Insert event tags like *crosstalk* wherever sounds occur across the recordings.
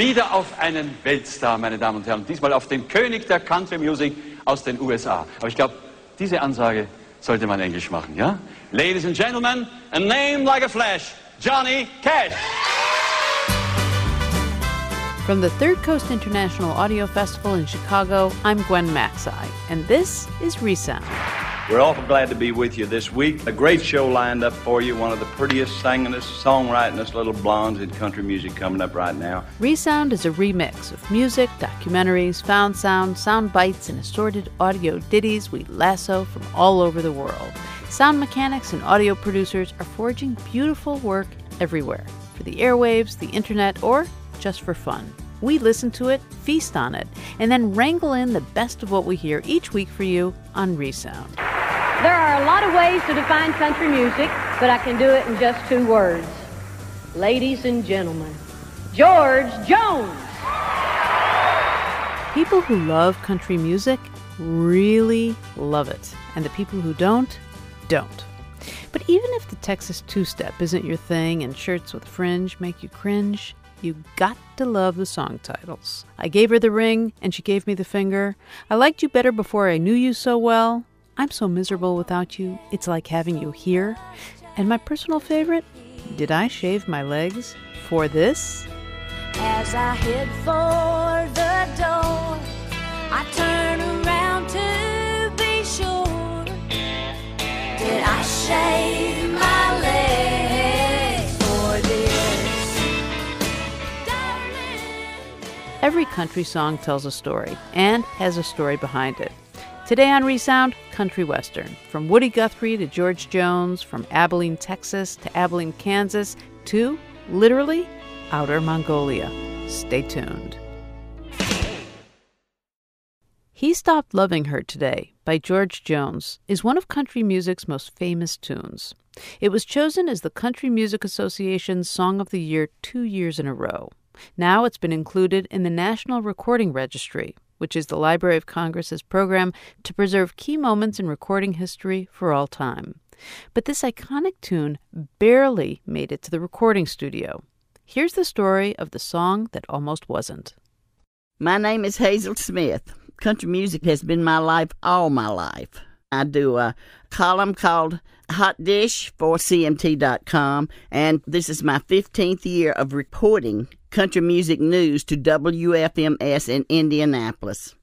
wieder auf einen Weltstar, meine Damen und Herren. Diesmal auf den König der Country Music aus den USA. Aber ich glaube, diese Ansage sollte man Englisch machen, ja? Ladies and Gentlemen, a name like a flash, Johnny Cash. From the Third Coast International Audio Festival in Chicago, I'm Gwen Macsai, and this is Resound. We're awful glad to be with you this week. A great show lined up for you. One of the prettiest, singingest, songwritingest little blondes in country music coming up right now. Resound is a remix of music, documentaries, found sound, sound bites, and assorted audio ditties we lasso from all over the world. Sound mechanics and audio producers are forging beautiful work everywhere for the airwaves, the internet, or just for fun. We listen to it, feast on it, and then wrangle in the best of what we hear each week for you on Resound. There are a lot of ways to define country music, but I can do it in just two words. Ladies and gentlemen, George Jones. People who love country music really love it, and the people who don't, don't. But even if the Texas two step isn't your thing and shirts with fringe make you cringe, you got to love the song titles. I gave her the ring, and she gave me the finger. I liked you better before I knew you so well. I'm so miserable without you, it's like having you here. And my personal favorite, did I shave my legs for this? As I head for the door, I turn around to be sure. Did I shave my legs for this? Every country song tells a story and has a story behind it. Today on Resound, Country Western. From Woody Guthrie to George Jones, from Abilene, Texas to Abilene, Kansas, to, literally, Outer Mongolia. Stay tuned. He Stopped Loving Her Today by George Jones is one of country music's most famous tunes. It was chosen as the Country Music Association's Song of the Year two years in a row. Now it's been included in the National Recording Registry, which is the Library of Congress's program to preserve key moments in recording history for all time. But this iconic tune barely made it to the recording studio. Here's the story of the song that almost wasn't. My name is Hazel Smith. Country music has been my life all my life. I do a column called Hot Dish for CMT.com, and this is my 15th year of reporting country music news to WFMS in Indianapolis.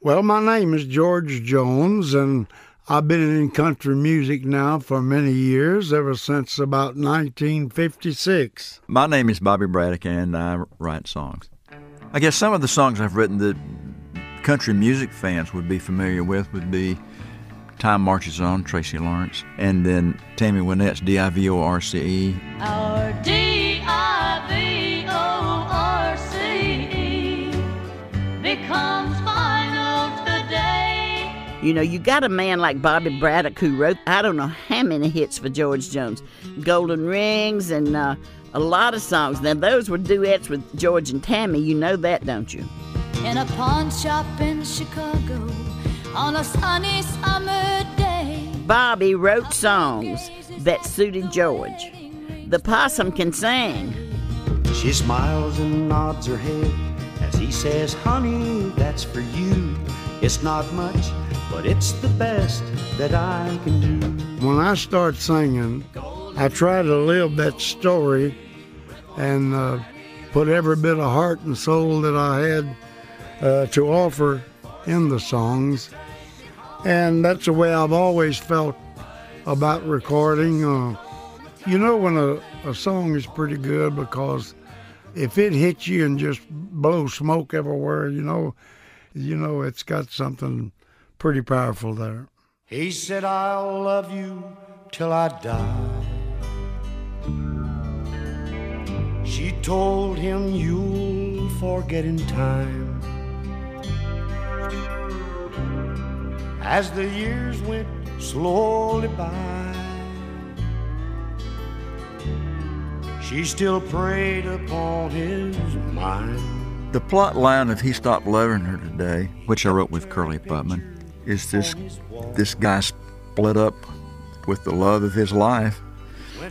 Well, my name is George Jones, and I've been in country music now for many years, ever since about 1956. My name is Bobby Braddock, and I write songs. I guess some of the songs I've written that country music fans would be familiar with would be Time Marches On, Tracy Lawrence, and then Tammy Wynette's D I V O R C E. Our D-I-V-O-R-C-E becomes final today. You know, you got a man like Bobby Braddock who wrote, I don't know how many hits for George Jones Golden Rings and uh, a lot of songs. Now, those were duets with George and Tammy. You know that, don't you? In a pawn shop in Chicago on a sunny summer day. Bobby wrote songs that suited George. The possum can sing. She smiles and nods her head as he says, Honey, that's for you. It's not much, but it's the best that I can do. When I start singing, I try to live that story and uh, put every bit of heart and soul that I had uh, to offer in the songs. And that's the way I've always felt about recording. Uh, you know when a, a song is pretty good because if it hits you and just blows smoke everywhere, you know, you know it's got something pretty powerful there. He said, I'll love you till I die. She told him, You'll forget in time. As the years went slowly by, she still preyed upon his mind. The plot line of He Stopped Loving Her Today, which I wrote with Curly Putman, is this this guy split up with the love of his life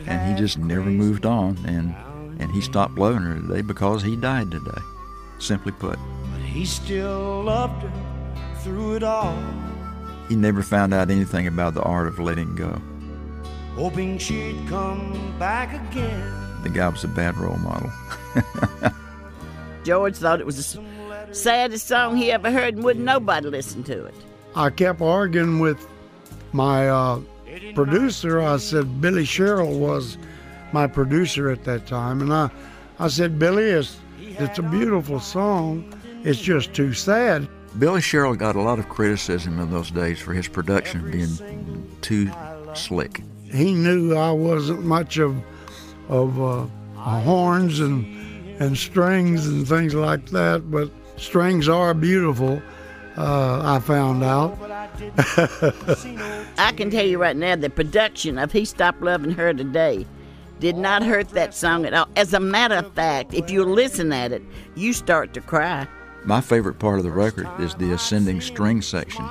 and he just never moved on and and he stopped loving her today because he died today. simply put. But he still loved her through it all, He never found out anything about the art of letting go. hoping she'd come back again. The guy was a bad role model. *laughs* George thought it was the saddest song he ever heard and wouldn't nobody listen to it. I kept arguing with my uh, producer. I said Billy Sherrill was my producer at that time, and I, I said Billy, it's it's a beautiful song. It's just too sad. Billy Sherrill got a lot of criticism in those days for his production being too slick. He knew I wasn't much of of uh, horns and and strings and things like that, but strings are beautiful. Uh, I found out. *laughs* I can tell you right now, the production of He Stopped Loving Her Today did not hurt that song at all. As a matter of fact, if you listen at it, you start to cry. My favorite part of the record is the ascending string section.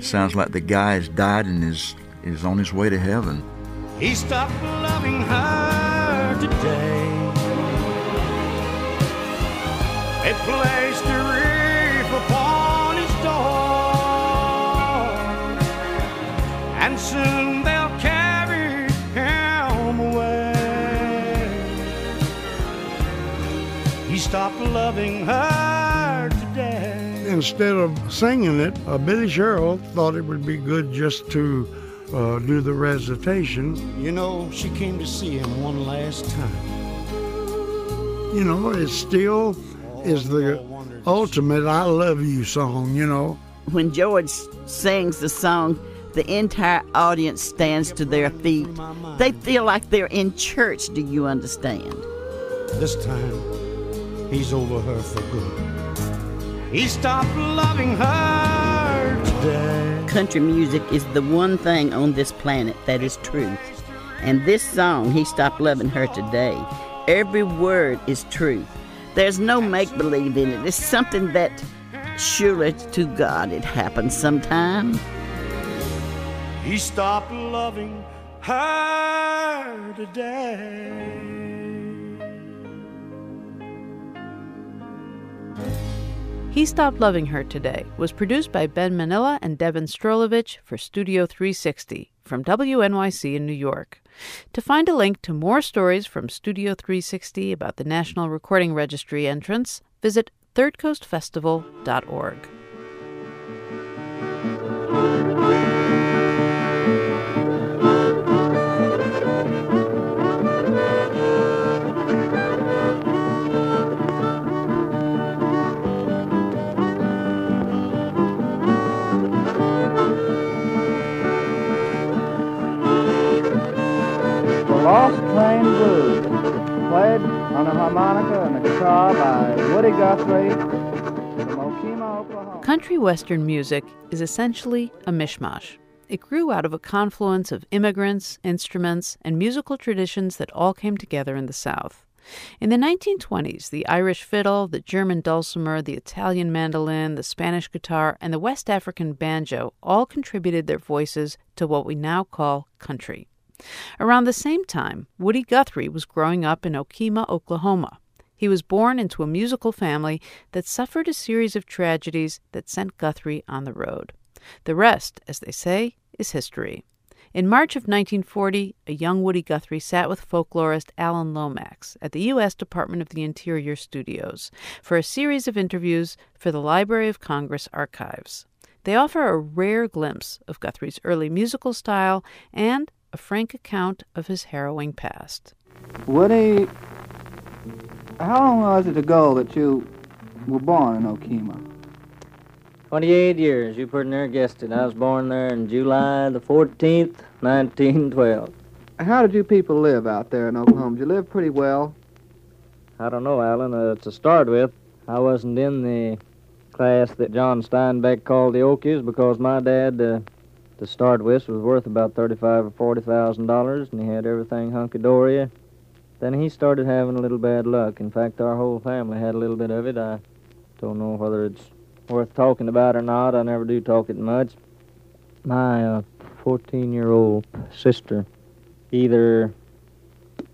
sounds like the guy has died and is, is on his way to heaven. He stopped loving her today. They placed a wreath upon his door, and soon they'll carry him away. He stopped loving her. Instead of singing it, uh, Billy Sherrill thought it would be good just to uh, do the recitation. You know, she came to see him one last time. You know, it still is the ultimate I love you song, you know. When George sings the song, the entire audience stands to their feet. They feel like they're in church, do you understand? This time, he's over her for good. He stopped loving her today. Country music is the one thing on this planet that is truth. And this song, He Stopped Loving Her Today, every word is truth. There's no make believe in it. It's something that surely to God it happens sometime. He stopped loving her today. He Stopped Loving Her Today was produced by Ben Manilla and Devon Strolovitch for Studio 360 from WNYC in New York. To find a link to more stories from Studio 360 about the National Recording Registry entrance, visit thirdcoastfestival.org. on a harmonica and a guitar by Woody Guthrie from Okemah, Oklahoma. Country Western music is essentially a mishmash. It grew out of a confluence of immigrants, instruments, and musical traditions that all came together in the South. In the 1920s, the Irish fiddle, the German dulcimer, the Italian mandolin, the Spanish guitar, and the West African banjo all contributed their voices to what we now call country. Around the same time, Woody Guthrie was growing up in Okemah, Oklahoma. He was born into a musical family that suffered a series of tragedies that sent Guthrie on the road. The rest, as they say, is history. In March of 1940, a young Woody Guthrie sat with folklorist Alan Lomax at the U.S. Department of the Interior studios for a series of interviews for the Library of Congress archives. They offer a rare glimpse of Guthrie's early musical style and a frank account of his harrowing past. Woody, how long was it ago that you were born in Okemah? 28 years. You pretty near guessed it. I was born there in July the 14th, 1912. How did you people live out there in Oklahoma? Did you live pretty well? I don't know, Alan. Uh, to start with, I wasn't in the class that John Steinbeck called the Okies because my dad, uh, to start with, was worth about thirty-five or forty thousand dollars, and he had everything hunky-dory. Then he started having a little bad luck. In fact, our whole family had a little bit of it. I don't know whether it's worth talking about or not. I never do talk it much. My uh, 14-year-old sister either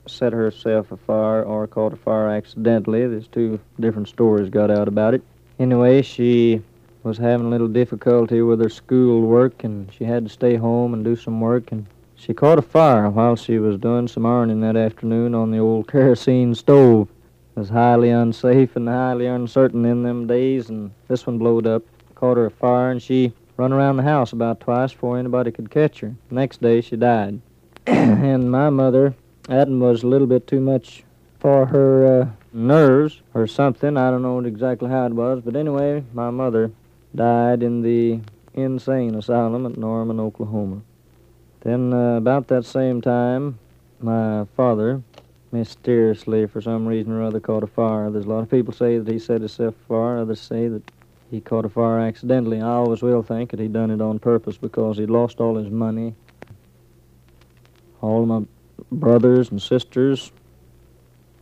set herself afire or caught a fire accidentally. There's two different stories got out about it. Anyway, she was having a little difficulty with her school work and she had to stay home and do some work and she caught a fire while she was doing some ironing that afternoon on the old *laughs* kerosene stove. It was highly unsafe and highly uncertain in them days and this one blowed up, caught her a fire and she run around the house about twice before anybody could catch her. Next day she died. *clears throat* and my mother, that was a little bit too much for her uh, nerves or something. I don't know exactly how it was, but anyway, my mother died in the insane asylum at Norman, Oklahoma. Then, uh, about that same time, my father mysteriously, for some reason or other, caught a fire. There's a lot of people say that he set himself afire. Others say that he caught a fire accidentally. I always will think that he done it on purpose because he'd lost all his money. All my brothers and sisters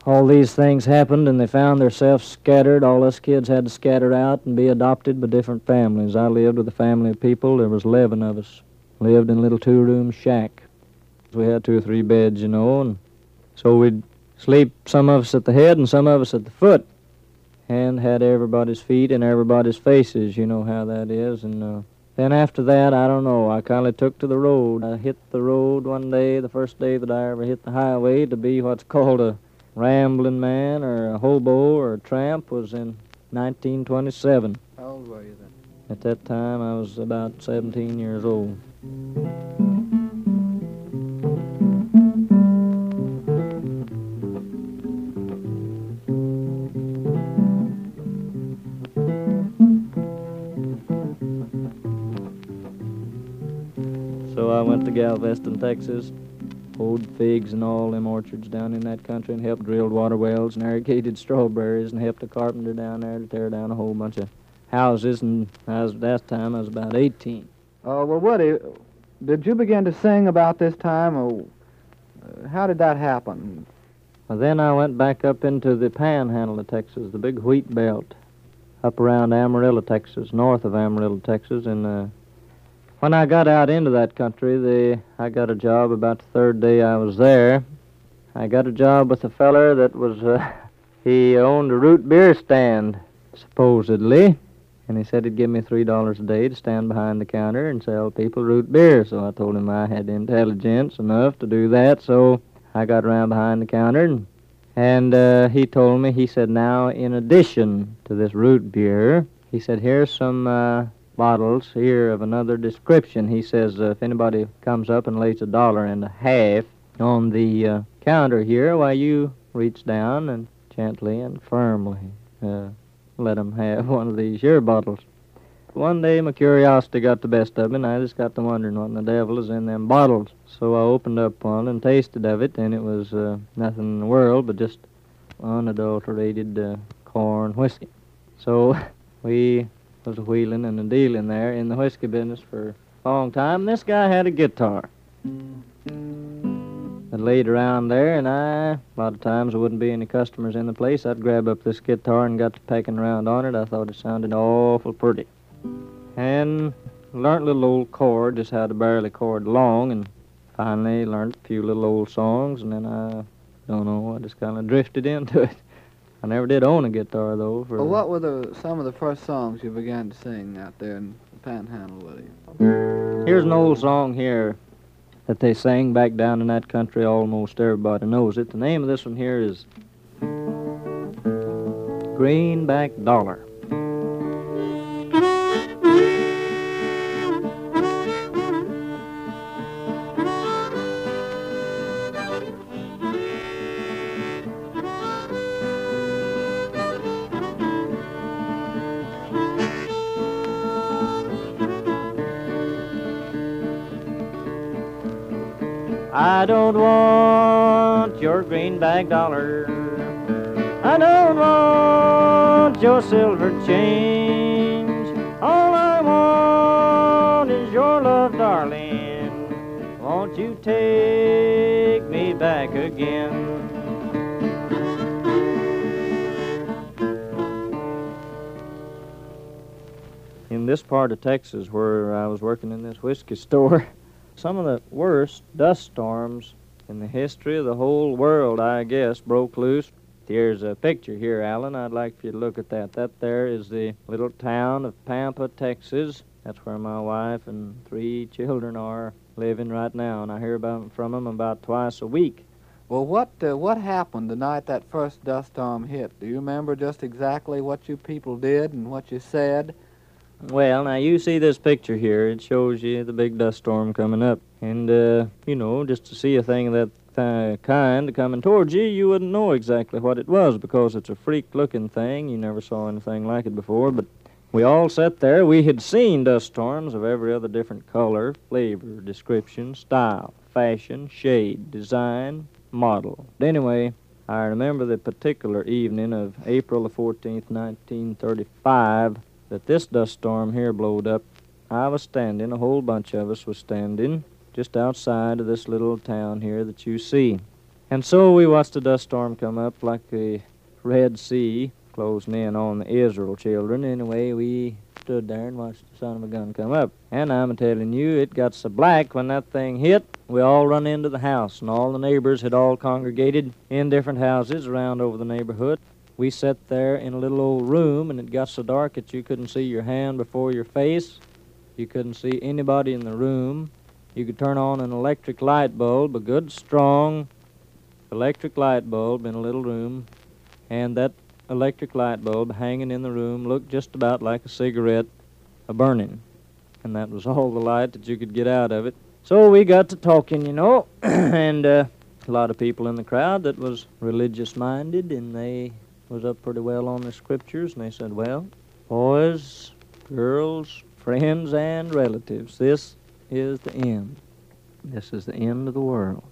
all these things happened and they found themselves scattered. All us kids had to scatter out and be adopted by different families. I lived with a family of people. There was 11 of us. Lived in a little two-room shack. We had two or three beds, you know, and so we'd sleep, some of us at the head and some of us at the foot, and had everybody's feet and everybody's faces. You know how that is. And uh, then after that, I don't know. I kind of took to the road. I hit the road one day, the first day that I ever hit the highway, to be what's called a rambling man or a hobo or a tramp was in 1927. How old were you then? At that time, I was about 17 years old. So I went to Galveston, Texas, hoed figs and all them orchards down in that country and helped drilled water wells and irrigated strawberries and helped a carpenter down there to tear down a whole bunch of houses. And I was, that time I was about 18. Oh, well, Woody, did you begin to sing about this time, or uh, how did that happen? Well, then I went back up into the panhandle of Texas, the big wheat belt, up around Amarillo, Texas, north of Amarillo, Texas, and uh, when I got out into that country, the, I got a job about the third day I was there. I got a job with a feller that was, uh, *laughs* he owned a root beer stand, supposedly. And he said he'd give me $3 a day to stand behind the counter and sell people root beer. So I told him I had intelligence enough to do that. So I got around behind the counter and, and uh, he told me, he said, now, in addition to this root beer, he said, here's some uh, bottles here of another description. He says uh, if anybody comes up and lays a dollar and a half on the uh, counter here, why you reach down and gently and firmly uh, let 'em have *laughs* one of these here bottles. One day my curiosity got the best of me, and I just got to wondering what in the devil is in them bottles. So I opened up one and tasted of it, and it was uh, nothing in the world but just unadulterated uh, corn whiskey. So *laughs* we was a wheeling and a dealing there in the whiskey business for a long time. This guy had a guitar that laid around there, and I, a lot of times, there wouldn't be any customers in the place. I'd grab up this guitar and got to pecking around on it. I thought it sounded awful pretty. And learned little old chord, just how to barely chord along, and finally learned a few little old songs, and then I don't know, I just kind of drifted into it. I never did own a guitar though. For Well, what were the some of the first songs you began to sing out there in the Panhandle, Woody? Here's an old song here that they sang back down in that country. Almost everybody knows it. The name of this one here is Greenback Dollar. I don't want your greenback dollar. I don't want your silver change. All I want is your love, darling. Won't you take me back again? In this part of Texas where I was working in this whiskey store, *laughs* some of the worst dust storms in the history of the whole world, I guess, broke loose. Here's a picture here, Alan. I'd like for you to look at that. That there is the little town of Pampa, Texas. That's where my wife and three children are living right now, and I hear about from them about twice a week. Well, what uh, what happened the night that first dust storm hit? Do you remember just exactly what you people did and what you said? Well, now you see this picture here. It shows you the big dust storm coming up, and uh, you know, just to see a thing of that th- kind coming towards you, you wouldn't know exactly what it was because it's a freak-looking thing. You never saw anything like it before, but we all sat there. We had seen dust storms of every other different color, flavor, description, style, fashion, shade, design, model. But anyway, I remember the particular evening of April the 14th, 1935, that this dust storm here blowed up. I was standing, a whole bunch of us was standing, just outside of this little town here that you see. And so we watched the dust storm come up like a Red Sea closing in on the Israel children. Anyway, we stood there and watched the son of a gun come up. And I'm telling you, it got so black when that thing hit, we all run into the house, and all the neighbors had all congregated in different houses around over the neighborhood. We sat there in a little old room, and it got so dark that you couldn't see your hand before your face. You couldn't see anybody in the room. You could turn on an electric light bulb, a good, strong electric light bulb in a little room, and that electric light bulb hanging in the room looked just about like a cigarette a burning. And that was all the light that you could get out of it. So we got to talking, you know, *clears throat* and uh, a lot of people in the crowd that was religious minded, and they was up pretty well on the scriptures, and they said, well, boys, girls, friends, and relatives, this is the end. This is the end of the world.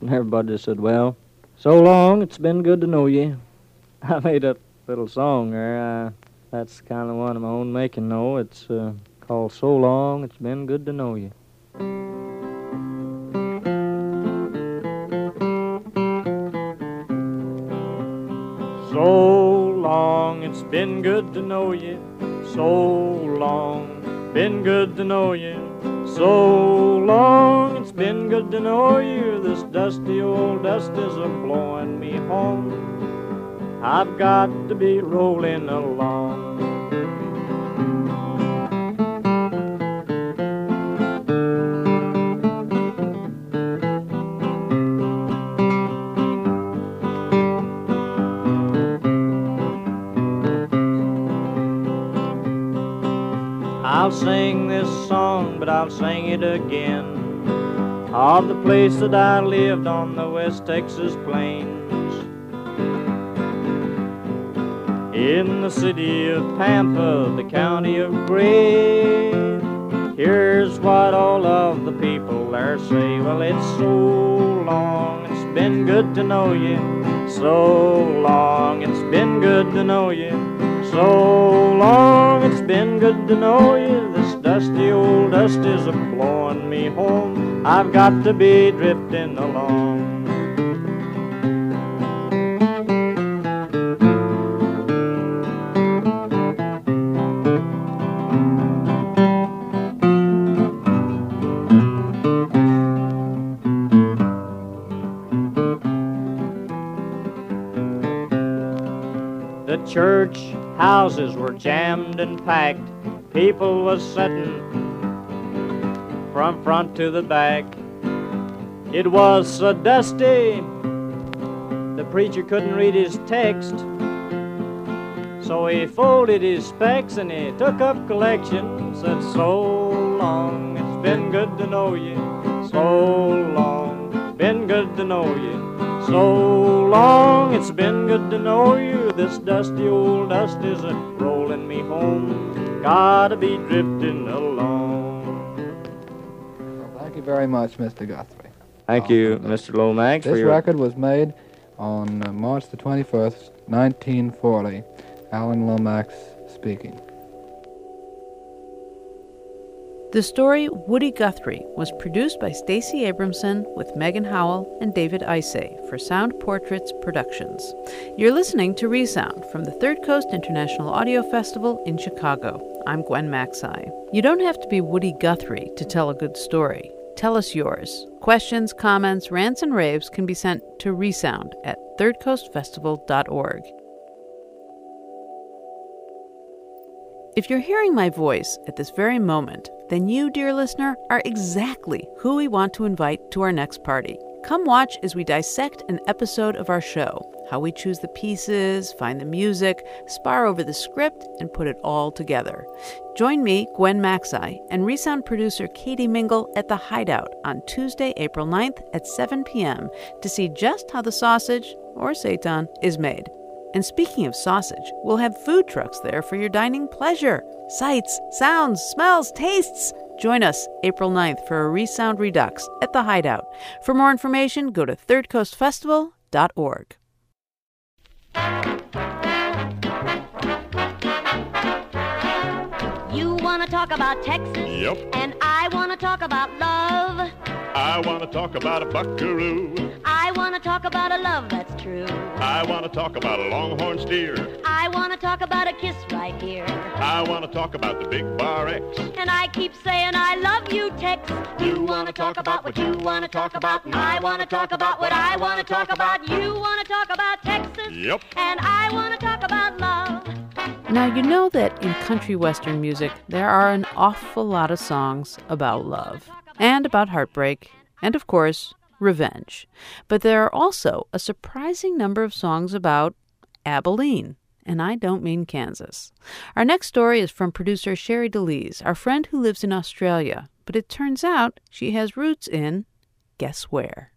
And everybody just said, well, so long, it's been good to know you. *laughs* I made a little song there. Uh, that's kind of one of my own making, though. It's uh, called So Long, It's Been Good to Know You. So long, it's been good to know you. So long, been good to know you. So long, it's been good to know you. This dusty old dust is a blowing me home. I've got to be rolling along. I'll sing it again. Of the place that I lived on the West Texas plains. In the city of Pampa, the county of Gray. Here's what all of the people there say. Well, it's so long, it's been good to know you. So long, it's been good to know you. So long, it's been good to know you. This dusty old dust is a blowing me home. I've got to be drifting along. The church houses were jammed and packed. People was sitting from front to the back. It was so dusty, the preacher couldn't read his text. So he folded his specs and he took up collection. Said, So long, it's been good to know you. So long, been good to know you. So long, it's been good to know you. This dusty old dust is a rolling me home. Gotta be drifting along. Thank you very much, Mr. Guthrie. Thank you, Mr. Lomax, This your record was made on uh, March the 21st, 1940. Alan Lomax speaking. The story Woody Guthrie was produced by Stacey Abramson with Megan Howell and David Isay for Sound Portraits Productions. You're listening to Resound from the Third Coast International Audio Festival in Chicago. I'm Gwen Macsai. You don't have to be Woody Guthrie to tell a good story. Tell us yours. Questions, comments, rants, and raves can be sent to resound at thirdcoastfestival.org. If you're hearing my voice at this very moment, then you, dear listener, are exactly who we want to invite to our next party. Come watch as we dissect an episode of our show, how we choose the pieces, find the music, spar over the script, and put it all together. Join me, Gwen Macsai, and Resound producer Katie Mingle at The Hideout on Tuesday, April 9th at 7 p.m. to see just how the sausage, or seitan, is made. And speaking of sausage, we'll have food trucks there for your dining pleasure. Sights, sounds, smells, tastes. Join us April 9th for a Resound Redux at the Hideout. For more information, go to thirdcoastfestival.org. You want to talk about Texas? Yep. And I want to talk about love. I want to talk about a buckaroo. I want to talk about a love that's true. I want to talk about a longhorn steer. I want to talk about a kiss right here. I want to talk about the big bar X. And I keep saying I love you, Tex. You want to talk about what you want to talk about, and I want to talk about what I want to talk about. You want to talk about Texas. Yep. And I want to talk about love. Now, you know that in country western music, there are an awful lot of songs about love, and about heartbreak, and of course, revenge. But there are also a surprising number of songs about Abilene. And I don't mean Kansas. Our next story is from producer Sherre DeLys, our friend who lives in Australia. But it turns out she has roots in guess where?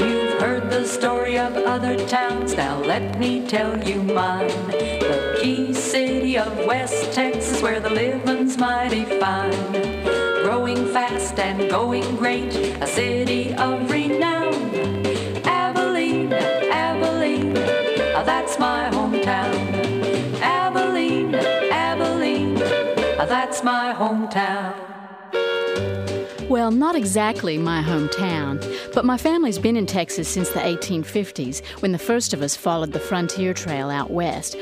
You've heard the story of other towns, now let me tell you mine. Key city of West Texas, where the living's mighty fine. Growing fast and going great, a city of renown. Abilene, Abilene, ah, that's my hometown. Abilene, Abilene, ah, that's my hometown. Well, not exactly my hometown, but my family's been in Texas since the 1850s when the first of us followed the frontier trail out west.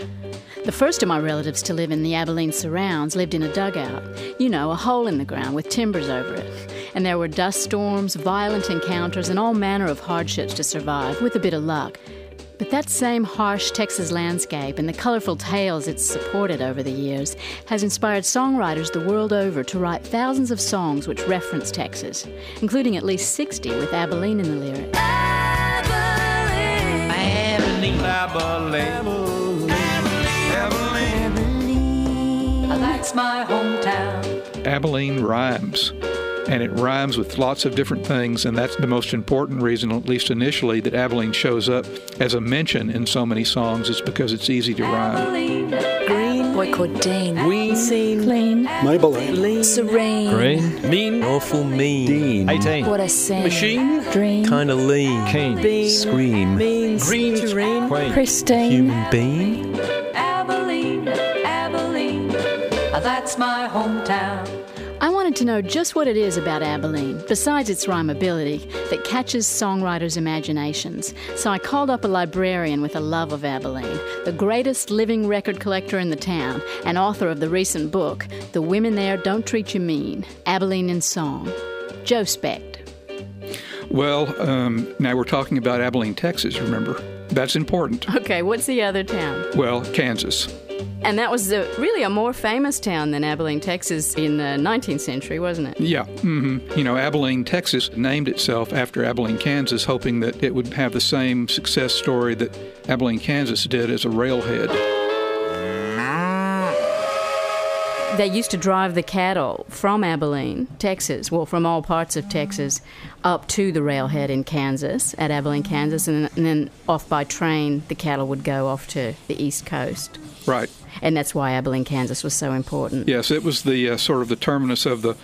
The first of my relatives to live in the Abilene surrounds lived in a dugout, you know, a hole in the ground with timbers over it. And there were dust storms, violent encounters, and all manner of hardships to survive, with a bit of luck. But that same harsh Texas landscape and the colorful tales it's supported over the years has inspired songwriters the world over to write thousands of songs which reference Texas, including at least 60 with Abilene in the lyrics. Abilene, Abilene, ah, that's my hometown. Abilene rhymes. And it rhymes with lots of different things, and that's the most important reason, at least initially, that Abilene shows up. As a mention in so many songs is because it's easy to rhyme. Green, boy called Dean. Ween, scene, clean, Maybelline, lean, serene, Green, mean, awful mean. Dean, 18. what a scene, Machine, dream, kinda lean. Keen, bean, Scream, means, green, terrain, quaint. pristine, Human being, that's my hometown. I wanted to know just what it is about Abilene, besides its rhymability, that catches songwriters' imaginations. So I called up a librarian with a love of Abilene, the greatest living record collector in the town, and author of the recent book, The Women There Don't Treat You Mean Abilene in Song, Joe Specht. Well, um, now we're talking about Abilene, Texas, remember? That's important. Okay, what's the other town? Well, Kansas. And that was the, really a more famous town than Abilene, Texas in the 19th century, wasn't it? Yeah. hmm You know, Abilene, Texas named itself after Abilene, Kansas, hoping that it would have the same success story that Abilene, Kansas did as a railhead. They used to drive the cattle from Abilene, Texas, well, from all parts of Texas, up to the railhead in Kansas, at Abilene, Kansas, and, and then off by train, the cattle would go off to the East Coast. Right. And that's why Abilene, Kansas was so important. Yes, it was the uh, sort of the terminus of the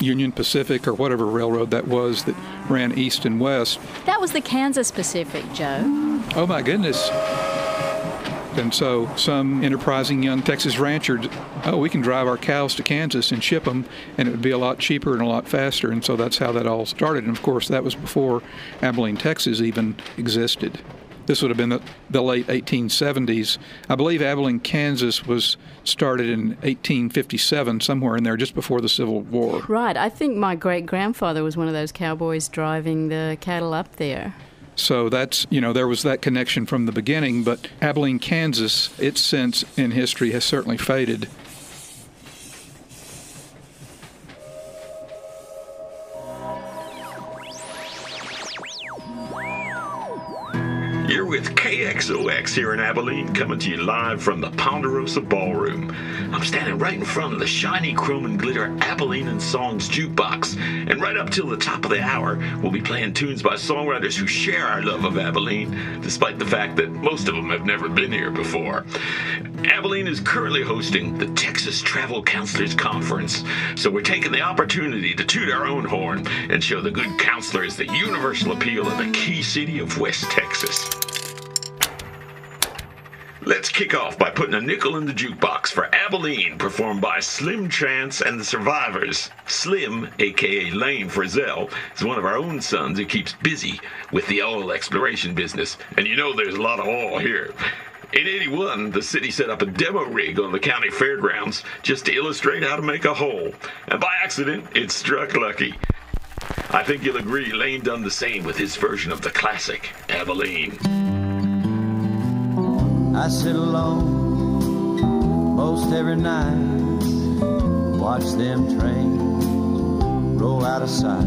Union Pacific or whatever railroad that was that ran east and west. That was the Kansas Pacific, Joe. Oh my goodness. And so some enterprising young Texas rancher, oh, we can drive our cows to Kansas and ship them, and it would be a lot cheaper and a lot faster. And so that's how that all started. And of course, that was before Abilene, Texas even existed. This would have been the, the late 1870s. I believe Abilene, Kansas was started in 1857, somewhere in there, just before the Civil War. Right. I think my great grandfather was one of those cowboys driving the cattle up there. So that's, you know, there was that connection from the beginning, but Abilene, Kansas, its sense in history has certainly faded. With KXOX here in Abilene, coming to you live from the Ponderosa Ballroom. I'm standing right in front of the shiny chrome and glitter Abilene and Songs jukebox, and right up till the top of the hour, we'll be playing tunes by songwriters who share our love of Abilene, despite the fact that most of them have never been here before. Abilene is currently hosting the Texas Travel Counselors Conference, so we're taking the opportunity to toot our own horn and show the good counselors the universal appeal of the key city of West Texas. Let's kick off by putting a nickel in the jukebox for Abilene, performed by Slim Chance and the Survivors. Slim, aka Lane Frizzell, is one of our own sons who keeps busy with the oil exploration business, and you know there's a lot of oil here. In 81, the city set up a demo rig on the county fairgrounds just to illustrate how to make a hole, and by accident, it struck lucky. I think you'll agree Lane done the same with his version of the classic, Abilene. I sit alone most every night, watch them trains roll out of sight.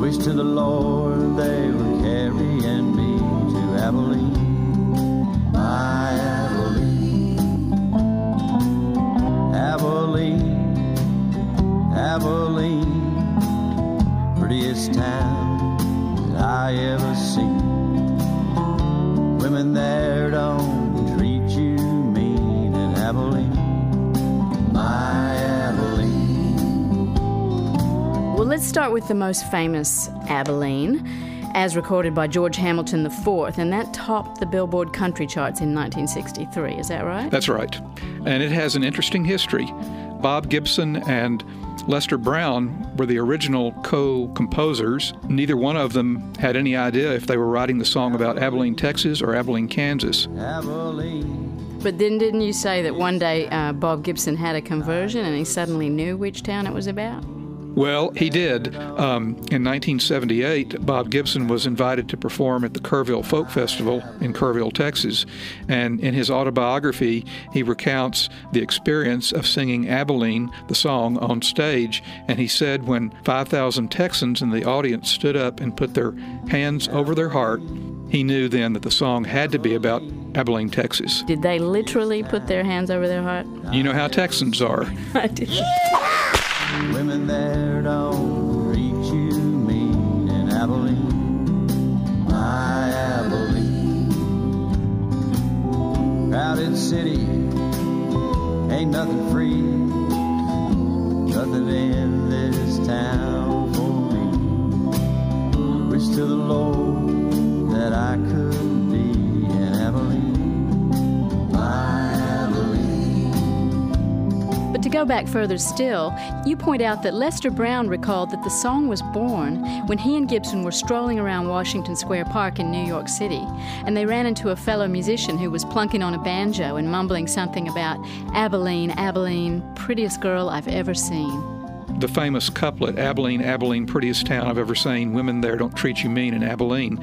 Wish to the Lord they were carrying me to Abilene, my Abilene, Abilene, Abilene, prettiest town that I ever seen women there don't treat you mean in Abilene, my Abilene. Well, let's start with the most famous Abilene, as recorded by George Hamilton IV, and that topped the Billboard country charts in 1963. Is that right? That's right. And it has an interesting history. Bob Gibson and Lester Brown were the original co composers. Neither one of them had any idea if they were writing the song about Abilene, Texas or Abilene, Kansas. But then didn't you say that one day uh, Bob Gibson had a conversion and he suddenly knew which town it was about? Well, he did. Um, in 1978, Bob Gibson was invited to perform at the Kerrville Folk Festival in Kerrville, Texas. And in his autobiography, he recounts the experience of singing Abilene, the song, on stage. And he said when 5,000 Texans in the audience stood up and put their hands over their heart, he knew then that the song had to be about Abilene, Texas. Did they literally put their hands over their heart? You know how Texans are. *laughs* I did. *laughs* Women there don't treat you mean in Abilene, my Abilene. Crowded city, ain't nothing free, nothing in this town for me. Wish to the Lord that I could to go back further still, you point out that Lester Brown recalled that the song was born when he and Gibson were strolling around Washington Square Park in New York City, and they ran into a fellow musician who was plunking on a banjo and mumbling something about Abilene, Abilene, prettiest girl I've ever seen. The famous couplet, Abilene, Abilene, prettiest town I've ever seen, women there don't treat you mean in Abilene.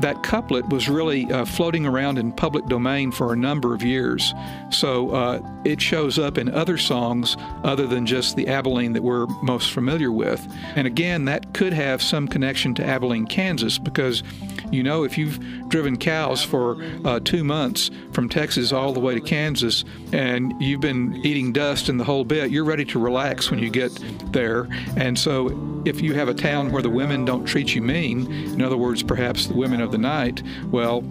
That couplet was really uh, floating around in public domain for a number of years. So uh, it shows up in other songs other than just the Abilene that we're most familiar with. And again, that could have some connection to Abilene, Kansas, because you know, if you've driven cows for uh, two months from Texas all the way to Kansas and you've been eating dust and the whole bit, you're ready to relax when you get there. And so, if you have a town where the women don't treat you mean, in other words, perhaps the women of the night, well,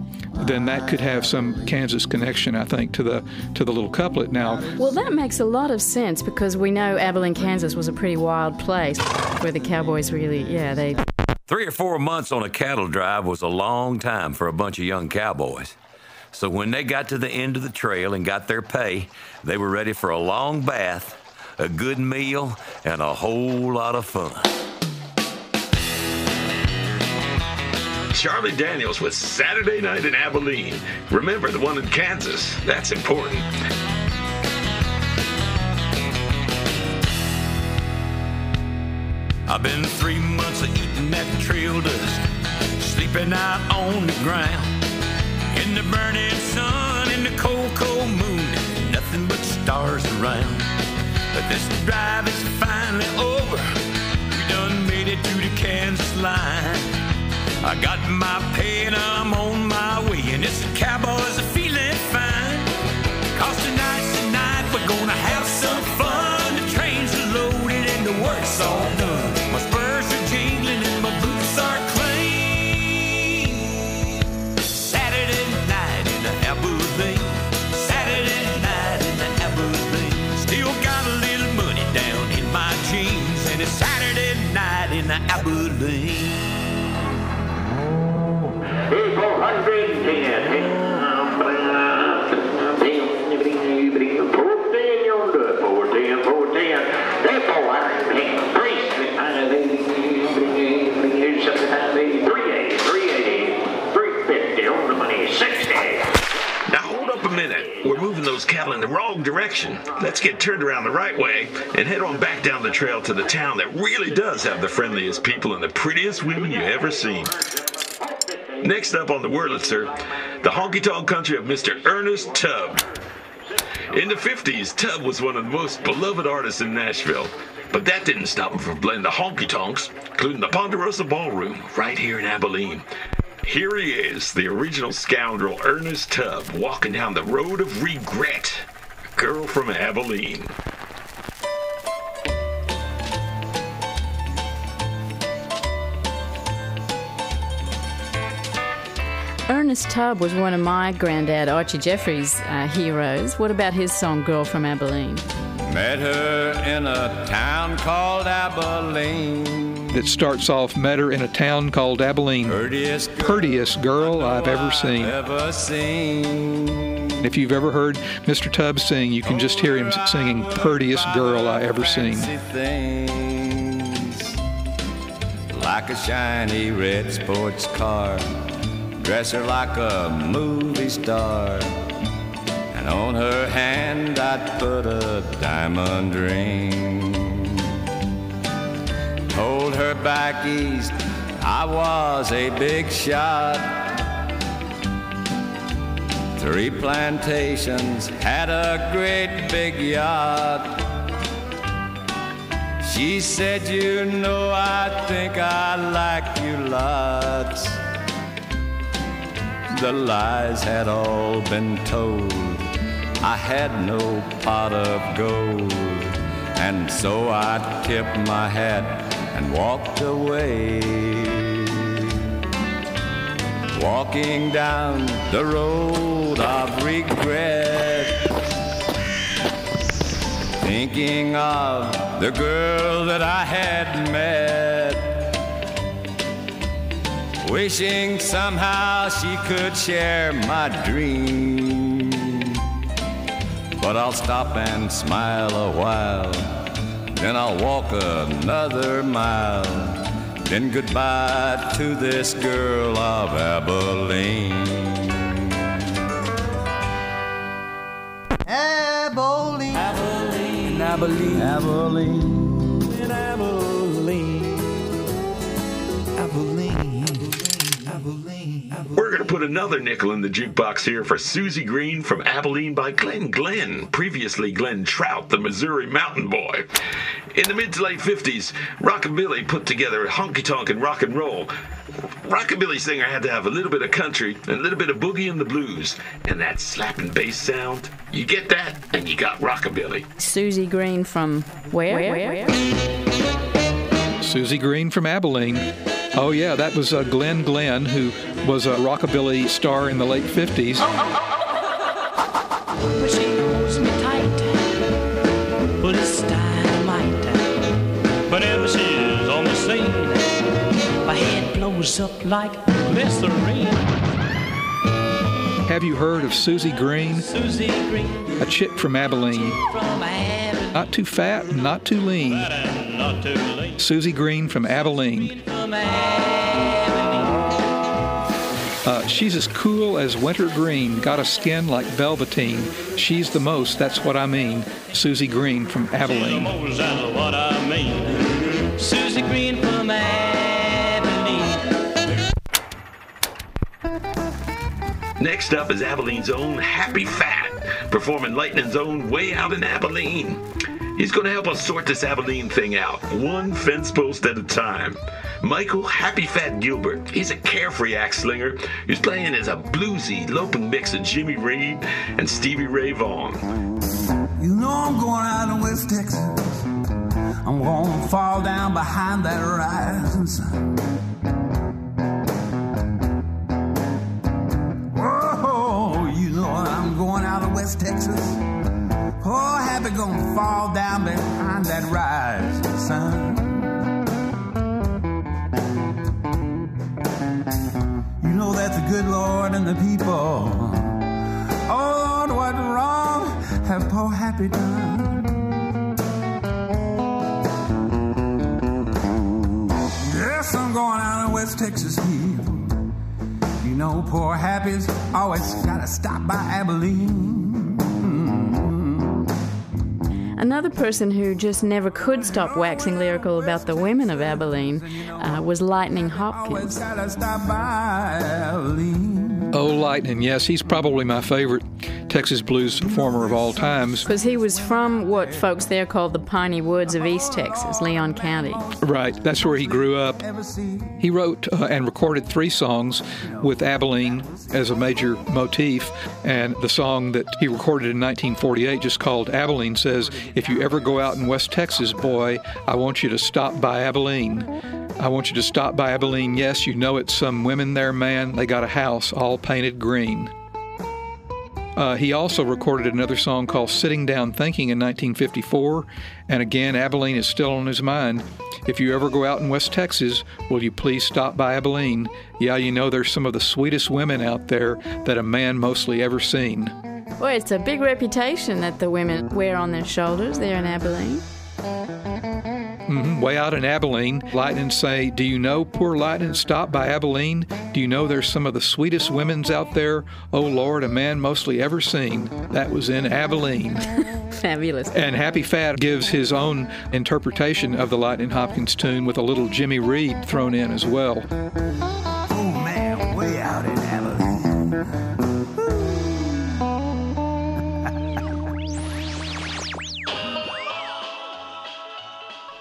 then that could have some Kansas connection, I think, to the to the little couplet. Now, Well, that makes a lot of sense because we know Abilene, Kansas was a pretty wild place where the cowboys really, yeah, they. Three or four months on a cattle drive was a long time for a bunch of young cowboys. So when they got to the end of the trail and got their pay, they were ready for a long bath, a good meal, and a whole lot of fun. Charlie Daniels with Saturday Night in Abilene. Remember, the one in Kansas. That's important. I've been three months of eating that trail dust, sleeping out on the ground. In the burning sun, in the cold, cold moon, nothing but stars around. But this drive is finally over. We done made it to the Kansas line. I got my pay and I'm on my way, and it's the cowboys are feeling fine. Cause tonight's the night we're gonna have some fun. The trains are loaded and the work's all done. In the Abilene. Now hold up a minute. We're moving those cattle in the wrong direction. Let's get turned around the right way and head on back down the trail to the town that really does have the friendliest people and the prettiest women you ever seen. Next up on the Wurlitzer, the honky tonk country of Mr. Ernest Tubb. In the 50s, Tubb was one of the most beloved artists in Nashville. But that didn't stop him from playing the honky tonks, including the Ponderosa Ballroom, right here in Abilene. Here he is, the original scoundrel Ernest Tubb, walking down the road of regret. A girl from Abilene. Ernest Tubb was one of my granddad Archie Jeffries' uh, heroes. What about his song "Girl from Abilene"? Met her in a town called Abilene. That starts off, met her in a town called Abilene. Purtiest girl, I've ever seen. Ever seen. If you've ever heard Mr. Tubb sing, you can just hear him singing "Purtiest girl I ever seen." Like a shiny red sports car. Dress her like a movie star. And on her hand I'd put a diamond ring. Told her back east I was a big shot. Three plantations had a great big yacht. She said, You know, I think I like you lots. The lies had all been told. I had no pot of gold. And so I tipped my hat and walked away. Walking down the road of regret. Thinking of the girl that I had met. Wishing somehow she could share my dream. But I'll stop and smile a while. Then I'll walk another mile. Then goodbye to this girl of Abilene. Abilene. Abilene. Abilene. Abilene. We're going to put another nickel in the jukebox here for Susie Green from Abilene by Glenn Glenn, previously Glenn Trout, the Missouri Mountain Boy. In the mid to late 50s, Rockabilly put together honky tonk and rock and roll. Rockabilly singer had to have a little bit of country and a little bit of boogie and the blues, and that slapping bass sound. You get that, and you got Rockabilly. Susie Green from where? Susie Green from Abilene. Oh, yeah, that was uh, Glenn Glenn, who was a rockabilly star in the late 50s. But she holds me tight. But it's dynamite. Whenever she's on the scene, my head blows up like glycerine. Have you heard of Susie Green? Susie Green A chick from Abilene. Not too fat, not too lean. Not too late Susie Green from Abilene. Uh, she's as cool as winter green, got a skin like velveteen. She's the most, that's what I mean. Susie Green from Abilene. Knows what I mean. Susie Green from Abilene. Next up is Abilene's own Happy Fat, performing Lightning's own Way Out in Abilene. He's going to help us sort this Abilene thing out, one fence post at a time. Michael Happy Fat Gilbert, he's a carefree axe slinger who's playing as a bluesy, loping mix of Jimmy Reed and Stevie Ray Vaughan. You know I'm going out in West Texas. I'm gonna fall down behind that rising sun. Oh, you know I'm going out West Texas. Oh, happy gonna fall down behind that rising sun. You know that the good Lord and the people. Oh Lord, what wrong have poor Happy done? Yes, I'm going out in West Texas here. You know, poor Happy's always gotta stop by Abilene. Another person who just never could stop waxing lyrical about the women of Abilene uh, was Lightning Hopkins. Gotta stop by Abilene. Oh, Lightning, yes, he's probably my favorite Texas blues performer of all times. Because he was from what folks there call the piney woods of East Texas, Leon County. Right, that's where he grew up. He wrote uh, and recorded three songs with Abilene as a major motif, and the song that he recorded in 1948, just called Abilene, says, If you ever go out in West Texas, boy, I want you to stop by Abilene. I want you to stop by Abilene. Yes, you know it's some women there, man. They got a house all painted green. Uh, he also recorded another song called Sitting Down Thinking in 1954, and again, Abilene is still on his mind. If you ever go out in West Texas, will you please stop by Abilene? Yeah, you know there's some of the sweetest women out there that a man mostly ever seen. Well, it's a big reputation that the women wear on their shoulders there in Abilene. Hmm Way out in Abilene, Lightning say, Do you know, poor Lightning, stop by Abilene? Do you know there's some of the sweetest women's out there? Oh Lord, a man mostly ever seen. That was in Abilene. *laughs* Fabulous. And Happy Fat gives his own interpretation of the Lightning Hopkins tune with a little Jimmy Reed thrown in as well. Oh man, way out in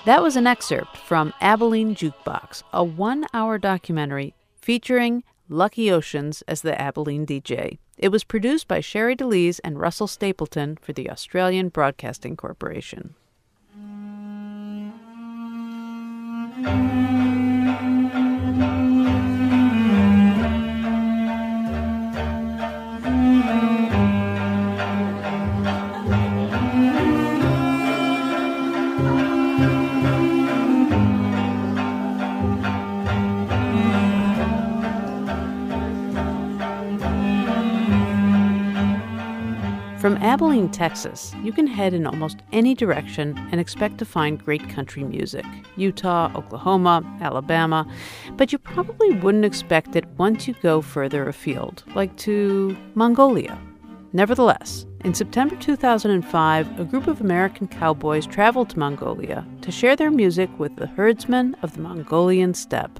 That was an excerpt from Abilene Jukebox, a one hour documentary featuring Lucky Oceans as the Abilene DJ. It was produced by Sherre DeLys and Russell Stapleton for the Australian Broadcasting Corporation. From Abilene, Texas, you can head in almost any direction and expect to find great country music Utah, Oklahoma, Alabama, but you probably wouldn't expect it once you go further afield, like to Mongolia. Nevertheless, in September 2005, a group of American cowboys traveled to Mongolia to share their music with the herdsmen of the Mongolian steppe.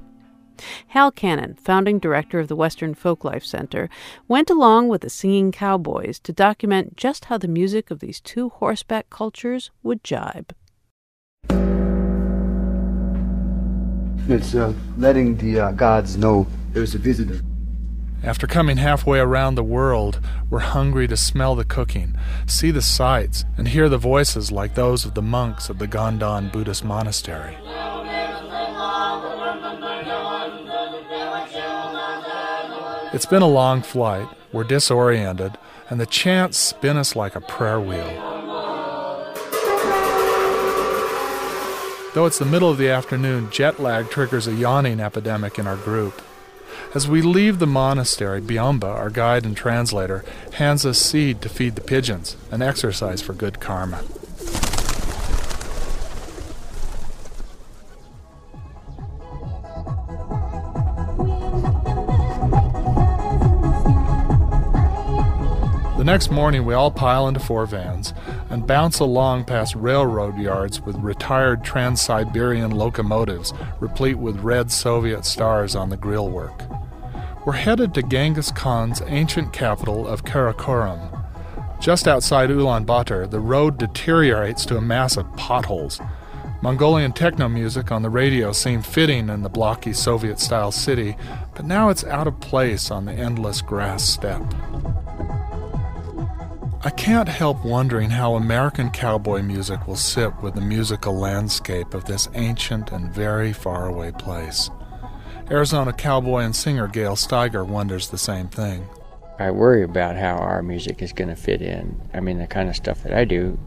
Hal Cannon, founding director of the Western Folklife Center, went along with the singing cowboys to document just how the music of these two horseback cultures would jibe. It's uh, letting the uh, gods know there's a visitor. After coming halfway around the world, we're hungry to smell the cooking, see the sights, and hear the voices like those of the monks of the Gandan Buddhist monastery. It's been a long flight, we're disoriented, and the chants spin us like a prayer wheel. Though it's the middle of the afternoon, jet lag triggers a yawning epidemic in our group. As we leave the monastery, Biomba, our guide and translator, hands us seed to feed the pigeons, an exercise for good karma. Next morning, we all pile into four vans and bounce along past railroad yards with retired Trans Siberian locomotives replete with red Soviet stars on the grillwork. We're headed to Genghis Khan's ancient capital of Karakorum. Just outside Ulaanbaatar, the road deteriorates to a mass of potholes. Mongolian techno music on the radio seemed fitting in the blocky Soviet style city, but now it's out of place on the endless grass steppe. I can't help wondering how American cowboy music will sit with the musical landscape of this ancient and very faraway place. Arizona cowboy and singer Gail Steiger wonders the same thing. I worry about how our music is going to fit in. I mean, the kind of stuff that I do,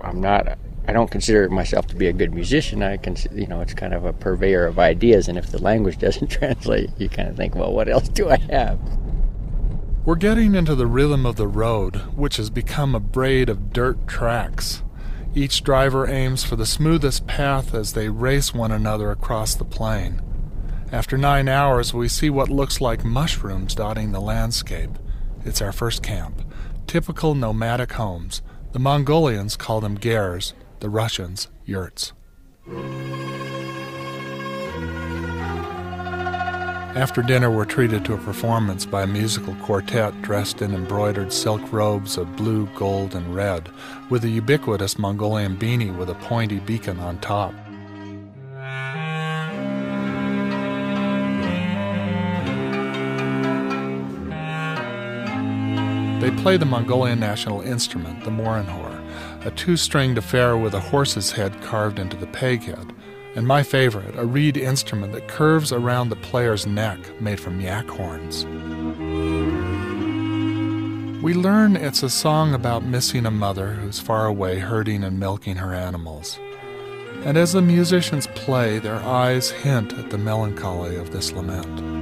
I'm not. I don't consider myself to be a good musician. I can, you know, it's kind of a purveyor of ideas, and if the language *laughs* doesn't translate, you kind of think, well, what else do I have? We're getting into the rhythm of the road, which has become a braid of dirt tracks. Each driver aims for the smoothest path as they race one another across the plain. After nine hours, we see what looks like mushrooms dotting the landscape. It's our first camp. Typical nomadic homes. The Mongolians call them gers, the Russians, yurts. After dinner, we're treated to a performance by a musical quartet dressed in embroidered silk robes of blue, gold, and red, with a ubiquitous Mongolian beanie with a pointy beacon on top. They play the Mongolian national instrument, the morinhor, a two stringed affair with a horse's head carved into the peg head and my favorite, a reed instrument that curves around the player's neck made from yak horns. We learn it's a song about missing a mother who's far away herding and milking her animals. And as the musicians play, their eyes hint at the melancholy of this lament.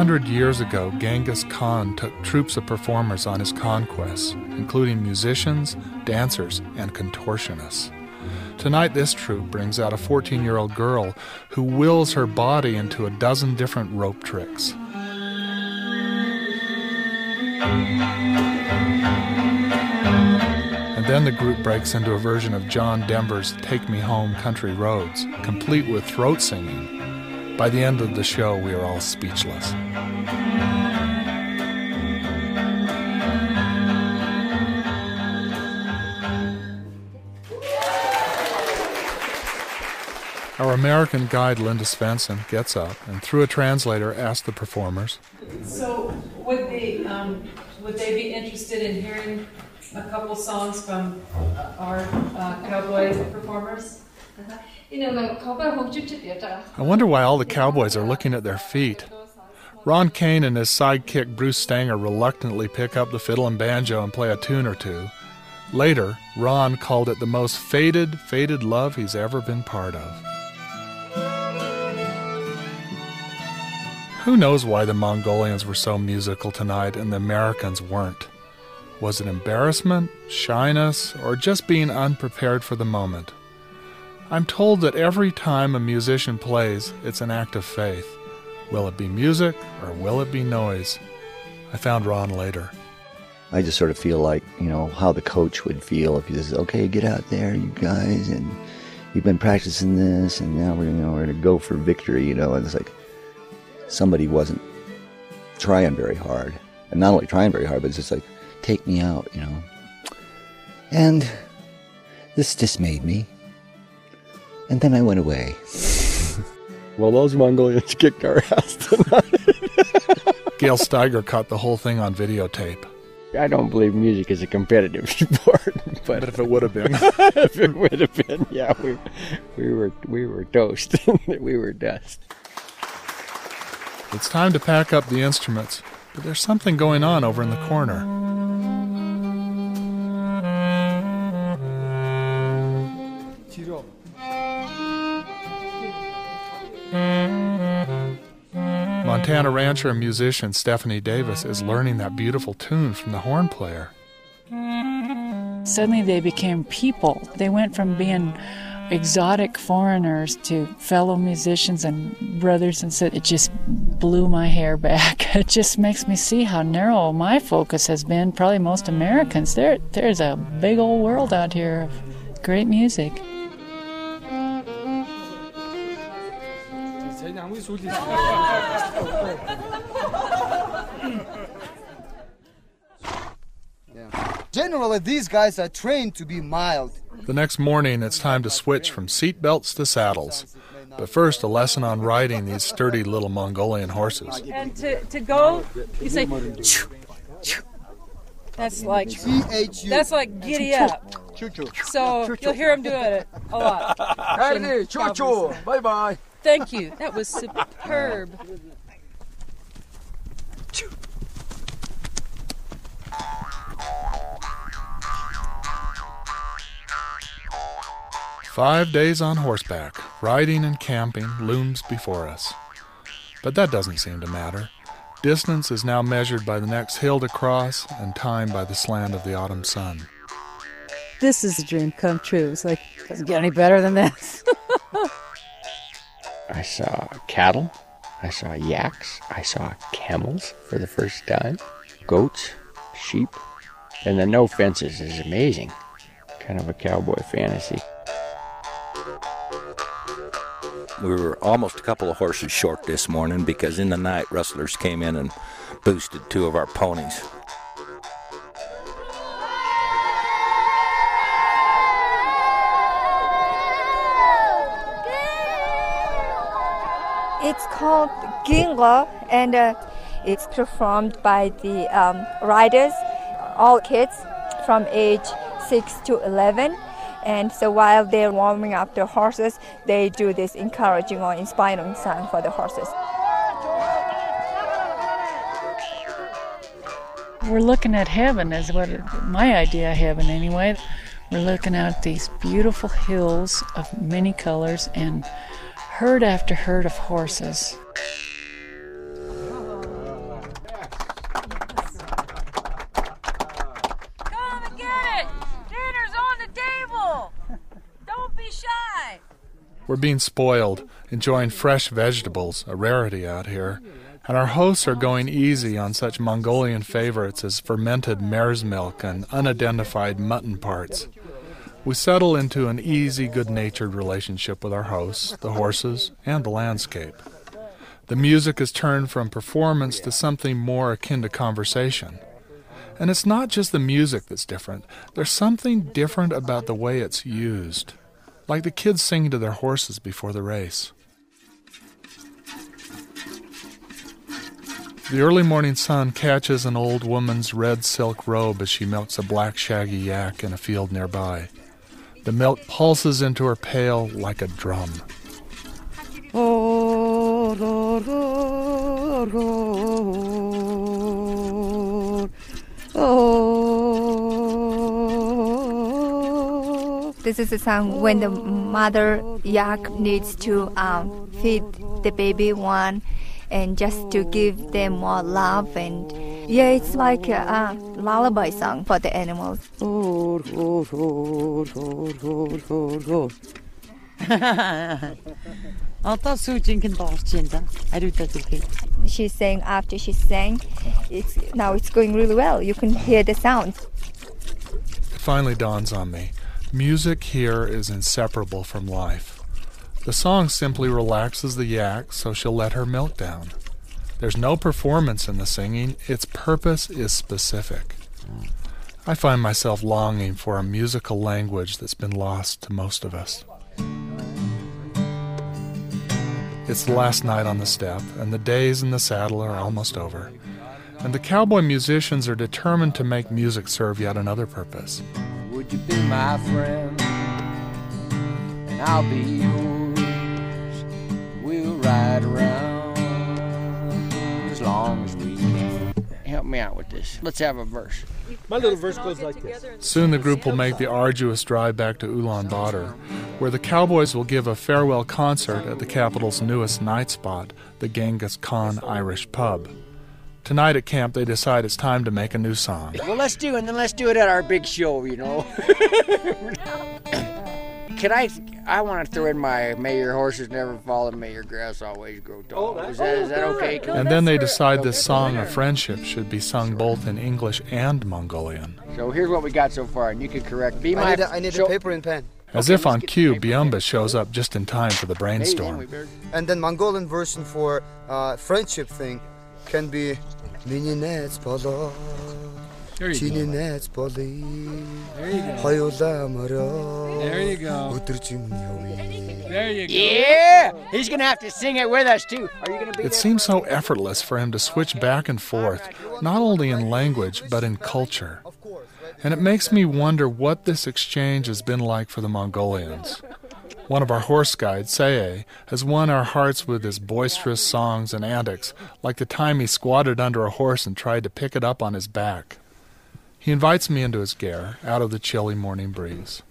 Eight hundred years ago, Genghis Khan took troops of performers on his conquests, including musicians, dancers, and contortionists. Tonight, this troupe brings out a 14 year old girl who wills her body into a dozen different rope tricks. And then the group breaks into a version of John Denver's Take Me Home Country Roads, complete with throat singing. By the end of the show, we are all speechless. Our American guide, Linda Svensson, gets up and, through a translator, asks the performers So, would, the, um, would they be interested in hearing a couple songs from uh, our uh, cowboy performers? I wonder why all the cowboys are looking at their feet. Ron Kane and his sidekick Bruce Stanger reluctantly pick up the fiddle and banjo and play a tune or two. Later, Ron called it the most faded, faded love he's ever been part of. Who knows why the Mongolians were so musical tonight and the Americans weren't? Was it embarrassment, shyness, or just being unprepared for the moment? I'm told that every time a musician plays, it's an act of faith. Will it be music or will it be noise? I found Ron later. I just sort of feel like, you know, how the coach would feel if he says, okay, get out there, you guys, and you've been practicing this, and now we're, you know, we're going to go for victory, you know, and it's like somebody wasn't trying very hard. And not only trying very hard, but it's just like, take me out, you know. And this dismayed me. And then I went away. well, those Mongolians *laughs* kicked our ass tonight. Gail Steiger caught the whole thing on videotape. I don't believe music is a competitive *laughs* sport, but, but if it would have been, *laughs* if it would have been, yeah, we we were we were toast, we were dust. It's time to pack up the instruments, but there's something going on over in the corner. Montana mm-hmm. rancher and musician Stephanie Davis is learning that beautiful tune from the horn player. Suddenly they became people. They went from being exotic foreigners to fellow musicians and brothers and said it just blew my hair back. *laughs* It just makes me see how narrow my focus has been, probably most Americans. There there's a big old world out here of great music. *laughs* Generally, these guys are trained to be mild. The next morning, it's time to switch from seat belts to saddles. But first, a lesson on riding these sturdy little Mongolian horses. And to, to go, you say, "Choo, choo." that's like, that's like giddy up. So you'll hear him doing it a lot. Howdy, choo choo, bye bye. Thank you. That was superb. Five days on horseback, riding and camping looms before us. But that doesn't seem to matter. Distance is now measured by the next hill to cross, and time by the slant of the autumn sun. This is a dream come true. It's like, doesn't get any better than this. *laughs* I saw cattle. I saw yaks. I saw camels for the first time. Goats, sheep. And the no fences is amazing. Kind of a cowboy fantasy. We were almost a couple of horses short this morning because in the night rustlers came in and boosted two of our ponies. It's called Ginga, and uh, it's performed by the um, riders, all kids from age 6 to 11. And so while they're warming up the horses, they do this encouraging or inspiring song for the horses. We're looking at heaven, is what my idea of heaven anyway. We're looking at these beautiful hills of many colors and herd after herd of horses. Come and get it! Dinner's on the table! Don't be shy! We're being spoiled, enjoying fresh vegetables, a rarity out here. And our hosts are going easy on such Mongolian favorites as fermented mare's milk and unidentified mutton parts. We settle into an easy, good natured relationship with our hosts, the horses, and the landscape. The music is turned from performance to something more akin to conversation. And it's not just the music that's different, there's something different about the way it's used. Like the kids singing to their horses before the race. The early morning sun catches an old woman's red silk robe as she milks a black shaggy yak in a field nearby. The milk pulses into her pail like a drum. This is a song when the mother yak needs to um, feed the baby one and just to give them more love and yeah, it's like a, a lullaby song for the animals. *laughs* she saying after she sang. It's now it's going really well. You can hear the sound. Finally dawns on me. Music here is inseparable from life. The song simply relaxes the yak so she'll let her milk down. There's no performance in the singing, its purpose is specific. I find myself longing for a musical language that's been lost to most of us. It's the last night on the steppe, and the days in the saddle are almost over. And the cowboy musicians are determined to make music serve yet another purpose. Would you be my friend? And I'll be yours. We'll ride around as long as we can. Help me out with this. Let's have a verse. My little verse goes like this. Soon the group will make the arduous drive back to Ulaanbaatar, where the Cowboys will give a farewell concert at the capital's newest night spot, the Genghis Khan Irish Pub. Tonight at camp, they decide it's time to make a new song. Well, let's do it, and then let's do it at our big show, you know. *laughs* Can I? I want to throw in my "May your horses never fall and may your grass always grow tall." is that is that okay? Can And then they decide this song of friendship should be sung both in English and Mongolian. So here's what we got so far, and you can correct. Be I need, a, I need show- a paper and pen. As if on cue, Biumba shows up just in time for the brainstorm. And then Mongolian version for uh, friendship thing can be Mininets polo. There you go. Chininets poli. There you go. There you go. Utrchim There you go. Yeah, he's gonna have to sing it with us too. Are you gonna be It seems so effortless for him to switch back and forth, not only in language, but in culture. And it makes me wonder what this exchange has been like for the Mongolians. One of our horse guides, Saye, has won our hearts with his boisterous songs and antics, like the time he squatted under a horse and tried to pick it up on his back. He invites me into his ger, out of the chilly morning breeze.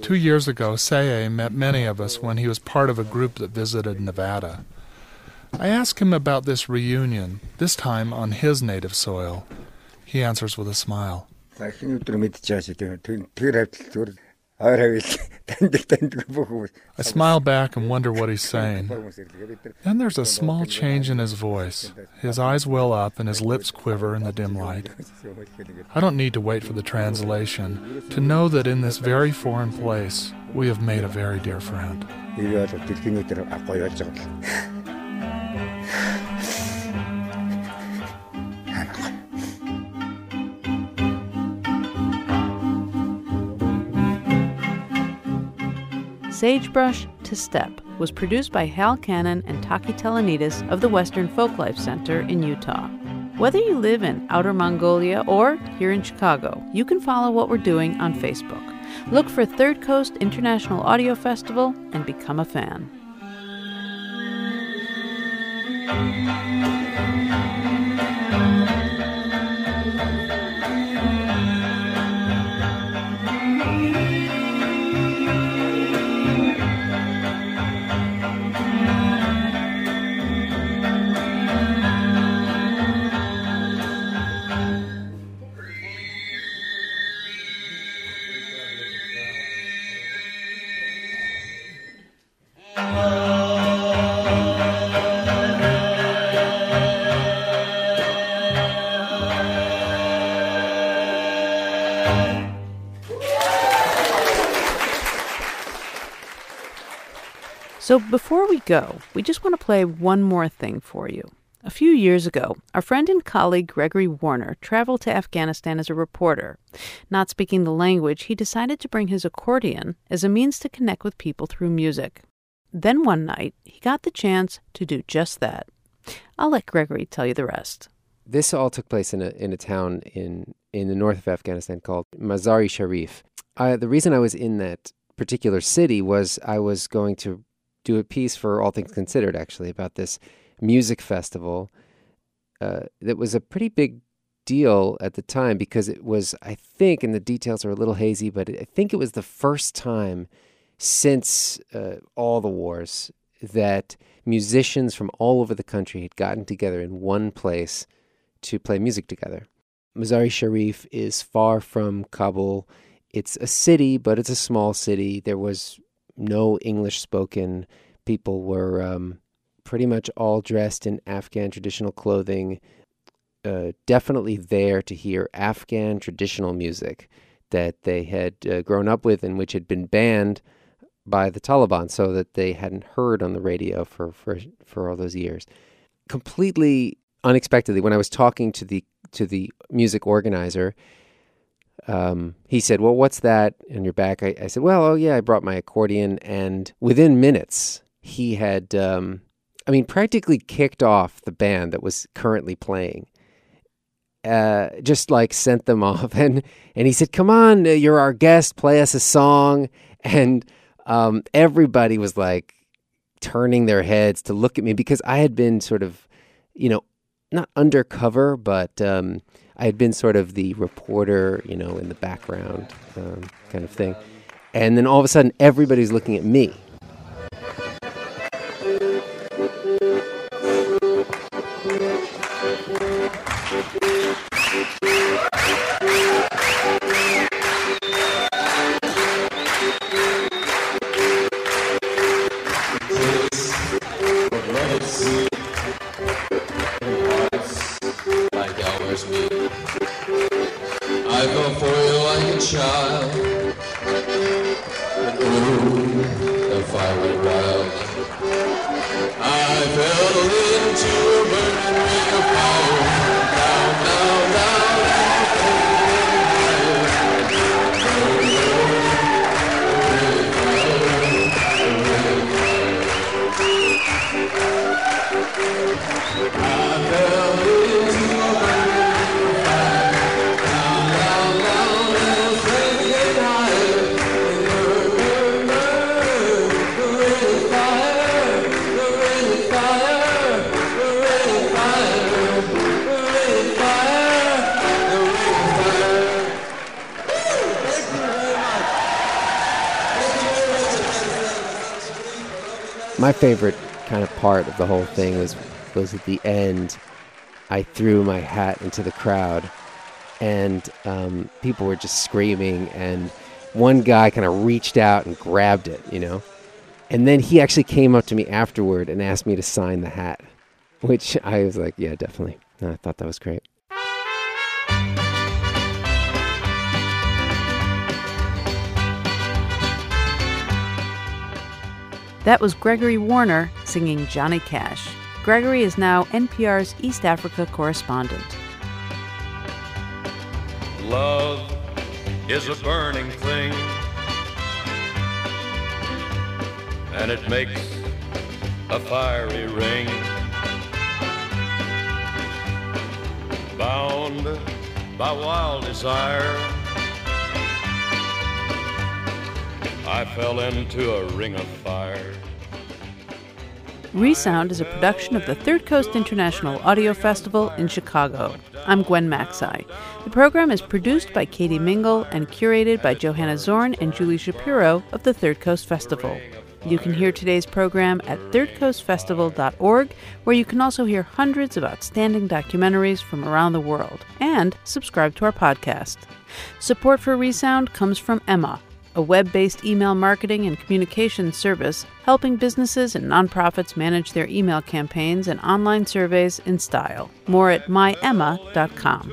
Two years ago, Saye met many of us when he was part of a group that visited Nevada. I ask him about this reunion, this time on his native soil. He answers with a smile. *laughs* I smile back and wonder what he's saying. Then there's a small change in his voice. His eyes well up and his lips quiver in the dim light. I don't need to wait for the translation to know that in this very foreign place we have made a very dear friend. *laughs* Sagebrush to Steppe was produced by Hal Cannon and Taki Telonidis of the Western Folklife Center in Utah. Whether you live in Outer Mongolia or here in Chicago, you can follow what we're doing on Facebook. Look for Third Coast International Audio Festival and become a fan. Before we go, we just want to play one more thing for you. A few years ago, our friend and colleague Gregory Warner traveled to Afghanistan as a reporter. Not speaking the language, he decided to bring his accordion as a means to connect with people through music. Then one night, he got the chance to do just that. I'll let Gregory tell you the rest. This all took place in a in a town in in the north of Afghanistan called Mazar-i-Sharif. I, the reason I was in that particular city was I was going to do a piece for All Things Considered, actually, about this music festival uh, that was a pretty big deal at the time because it was, I think, and the details are a little hazy, but I think it was the first time since uh, all the wars that musicians from all over the country had gotten together in one place to play music together. Mazar-i-Sharif is far from Kabul. It's a city, but it's a small city. There was no English spoken. People were um, pretty much all dressed in Afghan traditional clothing, uh, definitely there to hear Afghan traditional music that they had uh, grown up with and which had been banned by the Taliban so that they hadn't heard on the radio for, for, for all those years. Completely unexpectedly, when I was talking to the to the music organizer, um, he said, "Well, what's that in your back?" I, I, said, "Well, oh yeah, I brought my accordion." And within minutes, he had, um, I mean, practically kicked off the band that was currently playing. Uh, just like sent them *laughs* off, and and he said, "Come on, uh, you're our guest. Play us a song." And um, everybody was like turning their heads to look at me because I had been sort of, you know, not undercover, but um, I had been sort of the reporter, you know, in the background um, kind of thing. And then all of a sudden, everybody's looking at me. I fell for you like a child. And ooh, the fire went wild. I fell into a burning favorite kind of part of the whole thing was was at the end. I threw my hat into the crowd, and um, people were just screaming. And one guy kind of reached out and grabbed it, you know. And then he actually came up to me afterward and asked me to sign the hat, which I was like, yeah, definitely. I thought that was great. That was Gregory Warner singing Johnny Cash. Gregory is now NPR's East Africa correspondent. Love is a burning thing, and it makes a fiery ring. Bound by wild desire, I fell into a ring of fire. Resound is a production of the Third Coast International Audio Festival in Chicago. I'm Gwen Macsai. The program is produced by Katie Mingle and curated by Johanna Zorn and Julie Shapiro of the Third Coast Festival. You can hear today's program at thirdcoastfestival.org, where you can also hear hundreds of outstanding documentaries from around the world and subscribe to our podcast. Support for Resound comes from Emma, a web based email marketing and communications service helping businesses and nonprofits manage their email campaigns and online surveys in style. More at myemma.com.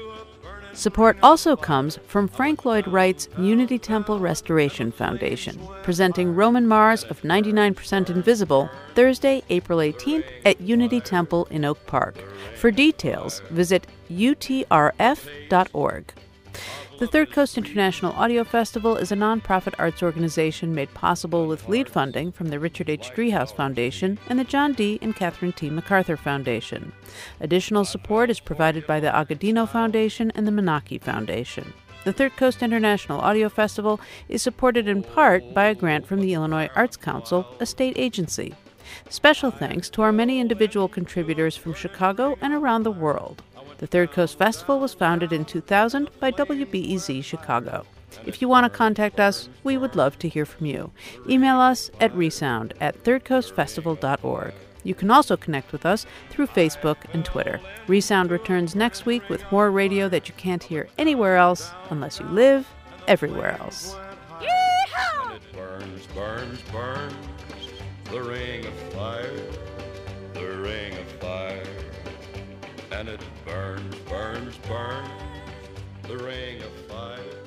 Support also comes from Frank Lloyd Wright's Unity Temple Restoration Foundation, presenting Roman Mars of 99% Invisible Thursday, April 18th at Unity Temple in Oak Park. For details, visit utrf.org. The Third Coast International Audio Festival is a nonprofit arts organization made possible with lead funding from the Richard H. Driehaus Foundation and the John D. and Catherine T. MacArthur Foundation. Additional support is provided by the Agudino Foundation and the Menaki Foundation. The Third Coast International Audio Festival is supported in part by a grant from the Illinois Arts Council, a state agency. Special thanks to our many individual contributors from Chicago and around the world. The Third Coast Festival was founded in 2000 by WBEZ Chicago. If you want to contact us, we would love to hear from you. Email us at resound at thirdcoastfestival.org. You can also connect with us through Facebook and Twitter. Resound returns next week with more radio that you can't hear anywhere else unless you live everywhere else. It burns, burns, burns, the ring of fire and it burns, burns, burns. The ring of fire.